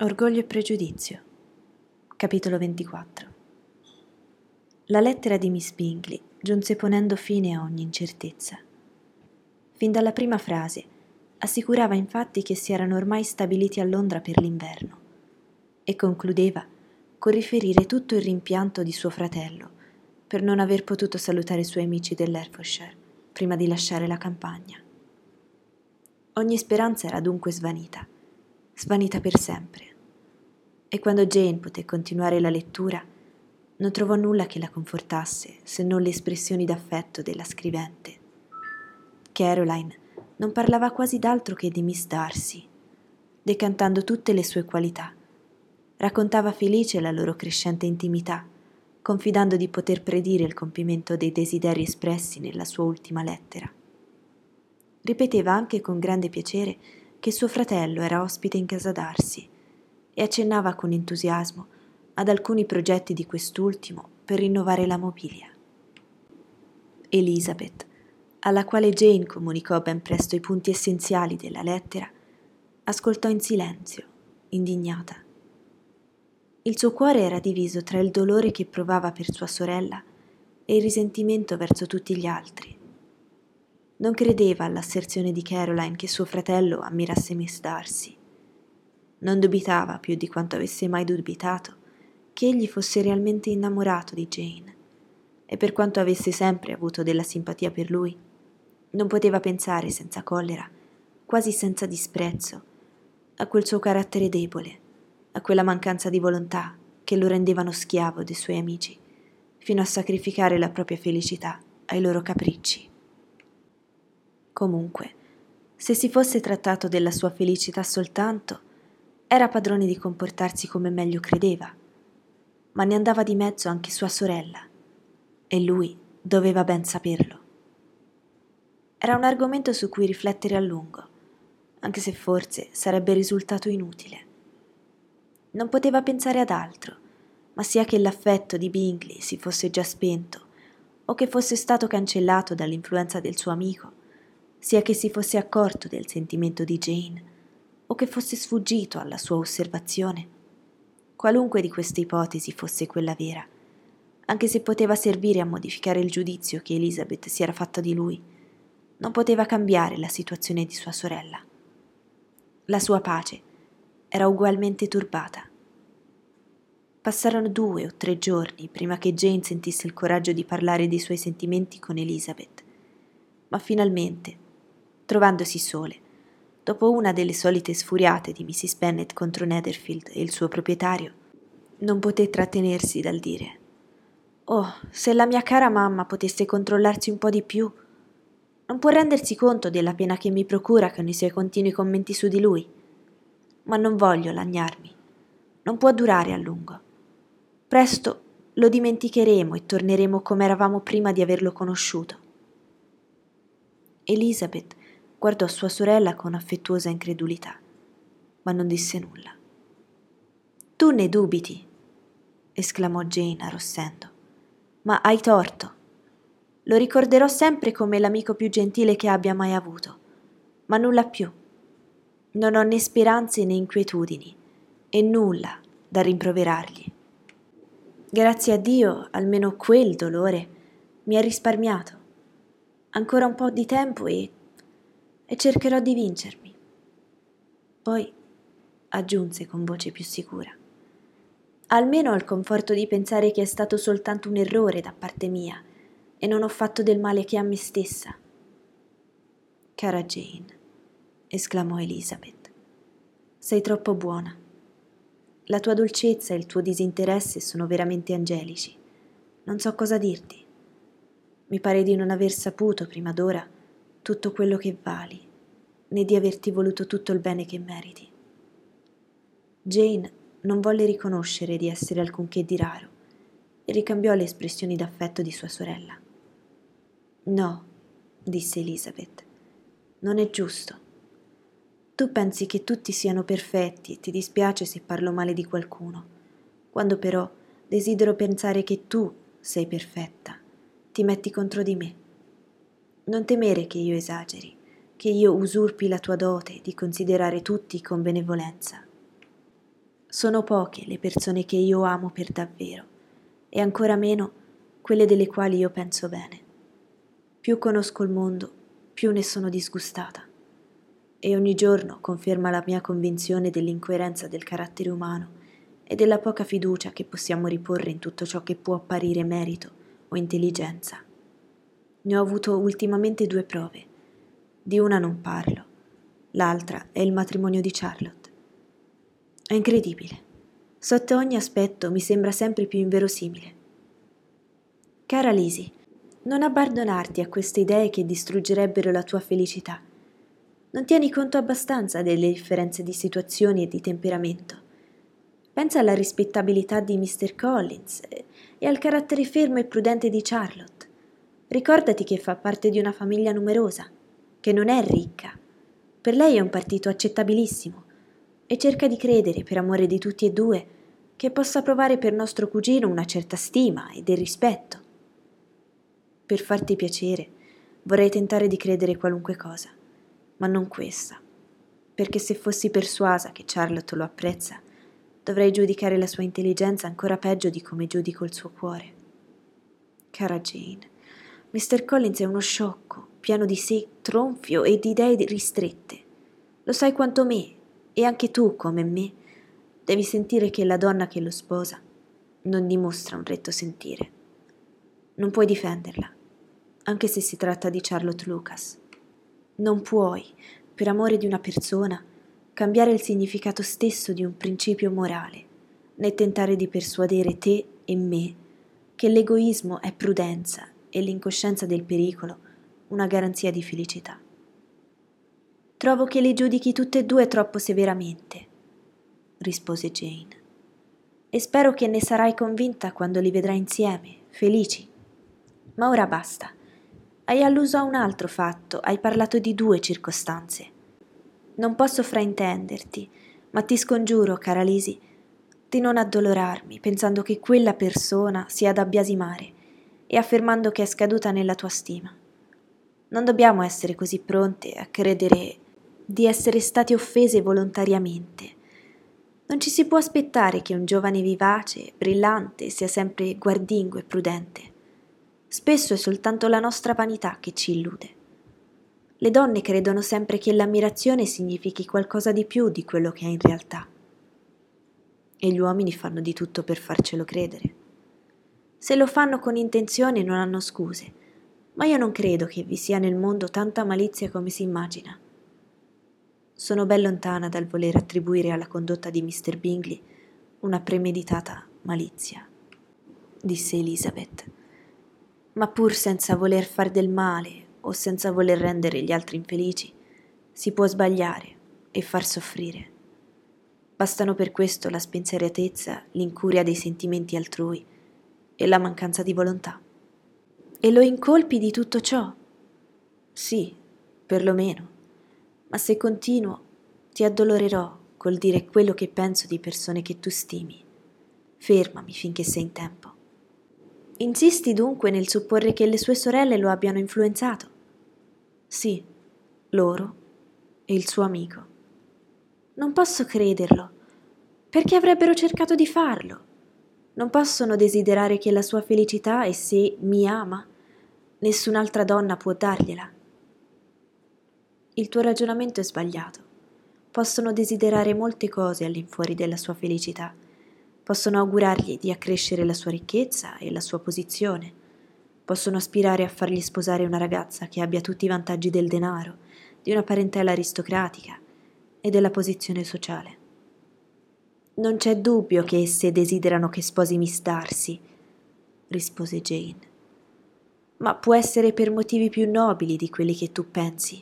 Orgoglio e pregiudizio. Capitolo 24. La lettera di Miss Bingley giunse ponendo fine a ogni incertezza. Fin dalla prima frase assicurava infatti che si erano ormai stabiliti a Londra per l'inverno e concludeva con riferire tutto il rimpianto di suo fratello per non aver potuto salutare i suoi amici dell'Herefordshire prima di lasciare la campagna. Ogni speranza era dunque svanita, svanita per sempre. E quando Jane poté continuare la lettura, non trovò nulla che la confortasse se non le espressioni d'affetto della scrivente. Caroline non parlava quasi d'altro che di Miss Darcy, decantando tutte le sue qualità. Raccontava felice la loro crescente intimità, confidando di poter predire il compimento dei desideri espressi nella sua ultima lettera. Ripeteva anche con grande piacere che suo fratello era ospite in casa Darcy e accennava con entusiasmo ad alcuni progetti di quest'ultimo per rinnovare la mobilia. Elizabeth, alla quale Jane comunicò ben presto i punti essenziali della lettera, ascoltò in silenzio, indignata. Il suo cuore era diviso tra il dolore che provava per sua sorella e il risentimento verso tutti gli altri. Non credeva all'asserzione di Caroline che suo fratello ammirasse Miss Darcy. Non dubitava più di quanto avesse mai dubitato che egli fosse realmente innamorato di Jane e per quanto avesse sempre avuto della simpatia per lui, non poteva pensare senza collera, quasi senza disprezzo, a quel suo carattere debole a quella mancanza di volontà che lo rendevano schiavo dei suoi amici, fino a sacrificare la propria felicità ai loro capricci. Comunque, se si fosse trattato della sua felicità soltanto, era padrone di comportarsi come meglio credeva, ma ne andava di mezzo anche sua sorella, e lui doveva ben saperlo. Era un argomento su cui riflettere a lungo, anche se forse sarebbe risultato inutile non poteva pensare ad altro, ma sia che l'affetto di Bingley si fosse già spento o che fosse stato cancellato dall'influenza del suo amico, sia che si fosse accorto del sentimento di Jane o che fosse sfuggito alla sua osservazione. Qualunque di queste ipotesi fosse quella vera, anche se poteva servire a modificare il giudizio che Elizabeth si era fatta di lui, non poteva cambiare la situazione di sua sorella. La sua pace era ugualmente turbata. Passarono due o tre giorni prima che Jane sentisse il coraggio di parlare dei suoi sentimenti con Elizabeth, ma finalmente, trovandosi sole, dopo una delle solite sfuriate di Mrs. Bennet contro Netherfield e il suo proprietario, non poté trattenersi dal dire Oh, se la mia cara mamma potesse controllarsi un po' di più. Non può rendersi conto della pena che mi procura con i suoi continui commenti su di lui ma non voglio lagnarmi. Non può durare a lungo. Presto lo dimenticheremo e torneremo come eravamo prima di averlo conosciuto. Elizabeth guardò sua sorella con affettuosa incredulità, ma non disse nulla. Tu ne dubiti, esclamò Jane arrossendo, ma hai torto. Lo ricorderò sempre come l'amico più gentile che abbia mai avuto, ma nulla più. Non ho né speranze né inquietudini e nulla da rimproverargli. Grazie a Dio, almeno quel dolore mi ha risparmiato. Ancora un po' di tempo e, e cercherò di vincermi. Poi aggiunse con voce più sicura. Almeno ho il conforto di pensare che è stato soltanto un errore da parte mia e non ho fatto del male che a me stessa. Cara Jane, esclamò Elizabeth. Sei troppo buona. La tua dolcezza e il tuo disinteresse sono veramente angelici. Non so cosa dirti. Mi pare di non aver saputo prima d'ora tutto quello che vali, né di averti voluto tutto il bene che meriti. Jane non volle riconoscere di essere alcunché di raro e ricambiò le espressioni d'affetto di sua sorella. No, disse Elizabeth, non è giusto. Tu pensi che tutti siano perfetti e ti dispiace se parlo male di qualcuno, quando però desidero pensare che tu sei perfetta, ti metti contro di me. Non temere che io esageri, che io usurpi la tua dote di considerare tutti con benevolenza. Sono poche le persone che io amo per davvero, e ancora meno quelle delle quali io penso bene. Più conosco il mondo, più ne sono disgustata. E ogni giorno conferma la mia convinzione dell'incoerenza del carattere umano e della poca fiducia che possiamo riporre in tutto ciò che può apparire merito o intelligenza. Ne ho avuto ultimamente due prove. Di una non parlo, l'altra è il matrimonio di Charlotte. È incredibile. Sotto ogni aspetto mi sembra sempre più inverosimile. Cara Lisi, non abbandonarti a queste idee che distruggerebbero la tua felicità. Non tieni conto abbastanza delle differenze di situazioni e di temperamento. Pensa alla rispettabilità di Mr. Collins e al carattere fermo e prudente di Charlotte. Ricordati che fa parte di una famiglia numerosa, che non è ricca. Per lei è un partito accettabilissimo e cerca di credere, per amore di tutti e due, che possa provare per nostro cugino una certa stima e del rispetto. Per farti piacere, vorrei tentare di credere qualunque cosa, ma non questa, perché se fossi persuasa che Charlotte lo apprezza, dovrei giudicare la sua intelligenza ancora peggio di come giudico il suo cuore. Cara Jane, Mr. Collins è uno sciocco, pieno di sé, tronfio e di idee ristrette. Lo sai quanto me, e anche tu, come me, devi sentire che la donna che lo sposa non dimostra un retto sentire. Non puoi difenderla, anche se si tratta di Charlotte Lucas. Non puoi, per amore di una persona, cambiare il significato stesso di un principio morale, né tentare di persuadere te e me che l'egoismo è prudenza e l'incoscienza del pericolo una garanzia di felicità. Trovo che le giudichi tutte e due troppo severamente, rispose Jane, e spero che ne sarai convinta quando li vedrai insieme, felici. Ma ora basta. Hai alluso a un altro fatto, hai parlato di due circostanze. Non posso fraintenderti, ma ti scongiuro, cara Lisi, di non addolorarmi pensando che quella persona sia da biasimare e affermando che è scaduta nella tua stima. Non dobbiamo essere così pronte a credere di essere state offese volontariamente. Non ci si può aspettare che un giovane vivace, brillante, sia sempre guardingo e prudente. Spesso è soltanto la nostra vanità che ci illude. Le donne credono sempre che l'ammirazione significhi qualcosa di più di quello che è in realtà. E gli uomini fanno di tutto per farcelo credere. Se lo fanno con intenzione non hanno scuse, ma io non credo che vi sia nel mondo tanta malizia come si immagina. Sono ben lontana dal voler attribuire alla condotta di Mr. Bingley una premeditata malizia, disse Elizabeth, ma pur senza voler far del male o senza voler rendere gli altri infelici, si può sbagliare e far soffrire. Bastano per questo la spensieratezza, l'incuria dei sentimenti altrui e la mancanza di volontà. E lo incolpi di tutto ciò? Sì, perlomeno. Ma se continuo, ti addolorerò col dire quello che penso di persone che tu stimi. Fermami finché sei in tempo. Insisti dunque nel supporre che le sue sorelle lo abbiano influenzato? Sì, loro e il suo amico. Non posso crederlo, perché avrebbero cercato di farlo. Non possono desiderare che la sua felicità e se mi ama, nessun'altra donna può dargliela. Il tuo ragionamento è sbagliato. Possono desiderare molte cose all'infuori della sua felicità. Possono augurargli di accrescere la sua ricchezza e la sua posizione possono aspirare a fargli sposare una ragazza che abbia tutti i vantaggi del denaro, di una parentela aristocratica e della posizione sociale. Non c'è dubbio che esse desiderano che sposi Miss Darcy, rispose Jane. Ma può essere per motivi più nobili di quelli che tu pensi.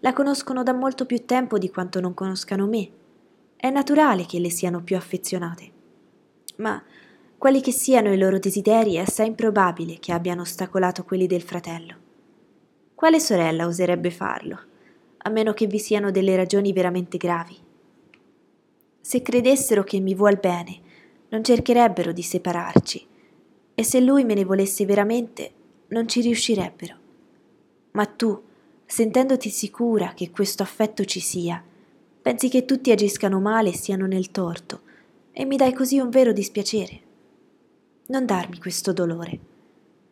La conoscono da molto più tempo di quanto non conoscano me. È naturale che le siano più affezionate. Ma quali che siano i loro desideri, è assai improbabile che abbiano ostacolato quelli del fratello. Quale sorella oserebbe farlo, a meno che vi siano delle ragioni veramente gravi? Se credessero che mi vuol bene, non cercherebbero di separarci, e se lui me ne volesse veramente, non ci riuscirebbero. Ma tu, sentendoti sicura che questo affetto ci sia, Pensi che tutti agiscano male e siano nel torto, e mi dai così un vero dispiacere. Non darmi questo dolore.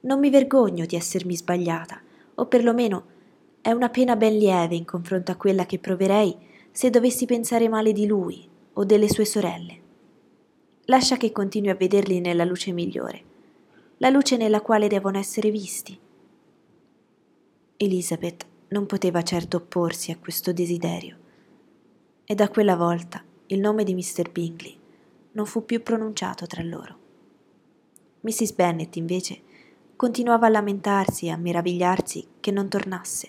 Non mi vergogno di essermi sbagliata, o perlomeno è una pena ben lieve in confronto a quella che proverei se dovessi pensare male di lui o delle sue sorelle. Lascia che continui a vederli nella luce migliore, la luce nella quale devono essere visti. Elizabeth non poteva certo opporsi a questo desiderio, e da quella volta il nome di Mr. Bingley non fu più pronunciato tra loro. Mrs. Bennet, invece, continuava a lamentarsi e a meravigliarsi che non tornasse.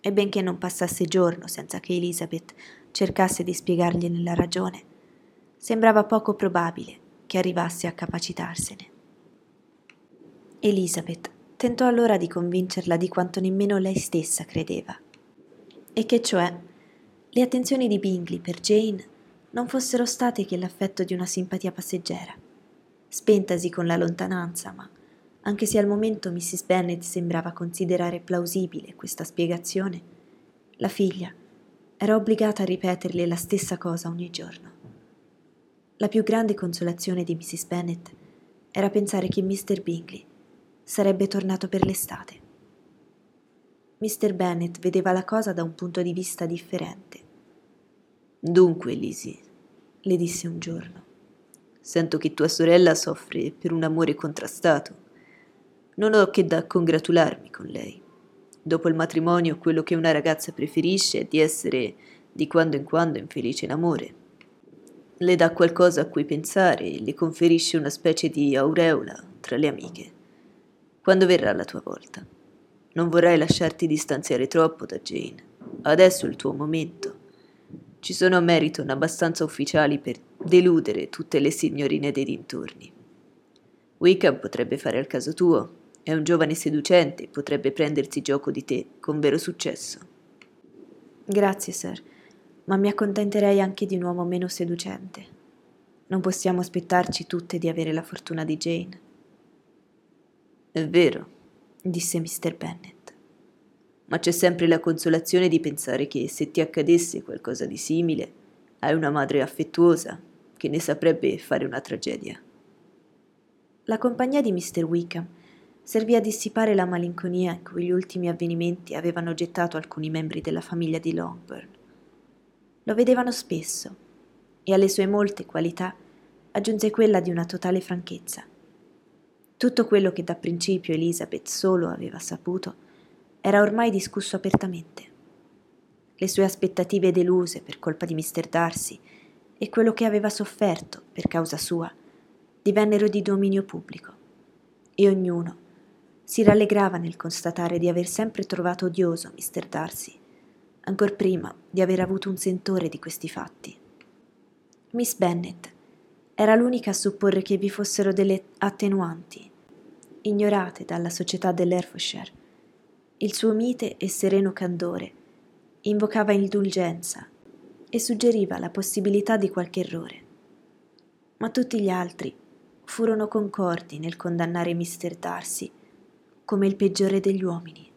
E benché non passasse giorno senza che Elizabeth cercasse di spiegargliene la ragione, sembrava poco probabile che arrivasse a capacitarsene. Elizabeth tentò allora di convincerla di quanto nemmeno lei stessa credeva, e che cioè le attenzioni di Bingley per Jane non fossero state che l'affetto di una simpatia passeggera, spentasi con la lontananza, ma anche se al momento Mrs. Bennet sembrava considerare plausibile questa spiegazione, la figlia era obbligata a ripeterle la stessa cosa ogni giorno. La più grande consolazione di Mrs. Bennet era pensare che Mr. Bingley sarebbe tornato per l'estate. Mr. Bennet vedeva la cosa da un punto di vista differente. Dunque, Lisi, le disse un giorno, sento che tua sorella soffre per un amore contrastato non ho che da congratularmi con lei. Dopo il matrimonio quello che una ragazza preferisce è di essere di quando in quando infelice in amore. Le dà qualcosa a cui pensare e le conferisce una specie di aureola tra le amiche. Quando verrà la tua volta? Non vorrai lasciarti distanziare troppo da Jane. Adesso è il tuo momento. Ci sono Meriton abbastanza ufficiali per deludere tutte le signorine dei dintorni. Wickham potrebbe fare al caso tuo, è un giovane seducente, potrebbe prendersi gioco di te con vero successo. Grazie, sir, ma mi accontenterei anche di un uomo meno seducente. Non possiamo aspettarci tutte di avere la fortuna di Jane. È vero, disse Mr. Bennet. Ma c'è sempre la consolazione di pensare che se ti accadesse qualcosa di simile, hai una madre affettuosa che ne saprebbe fare una tragedia. La compagnia di Mr. Wickham servì a dissipare la malinconia in cui gli ultimi avvenimenti avevano gettato alcuni membri della famiglia di Longbourn. Lo vedevano spesso e alle sue molte qualità aggiunse quella di una totale franchezza. Tutto quello che da principio Elizabeth solo aveva saputo era ormai discusso apertamente. Le sue aspettative deluse per colpa di Mr. Darcy e quello che aveva sofferto per causa sua divennero di dominio pubblico e ognuno si rallegrava nel constatare di aver sempre trovato odioso Mr. Darcy, ancor prima di aver avuto un sentore di questi fatti. Miss Bennet era l'unica a supporre che vi fossero delle attenuanti, ignorate dalla società dell'Herefordshire. Il suo mite e sereno candore invocava indulgenza e suggeriva la possibilità di qualche errore. Ma tutti gli altri furono concordi nel condannare Mr. Darcy come il peggiore degli uomini.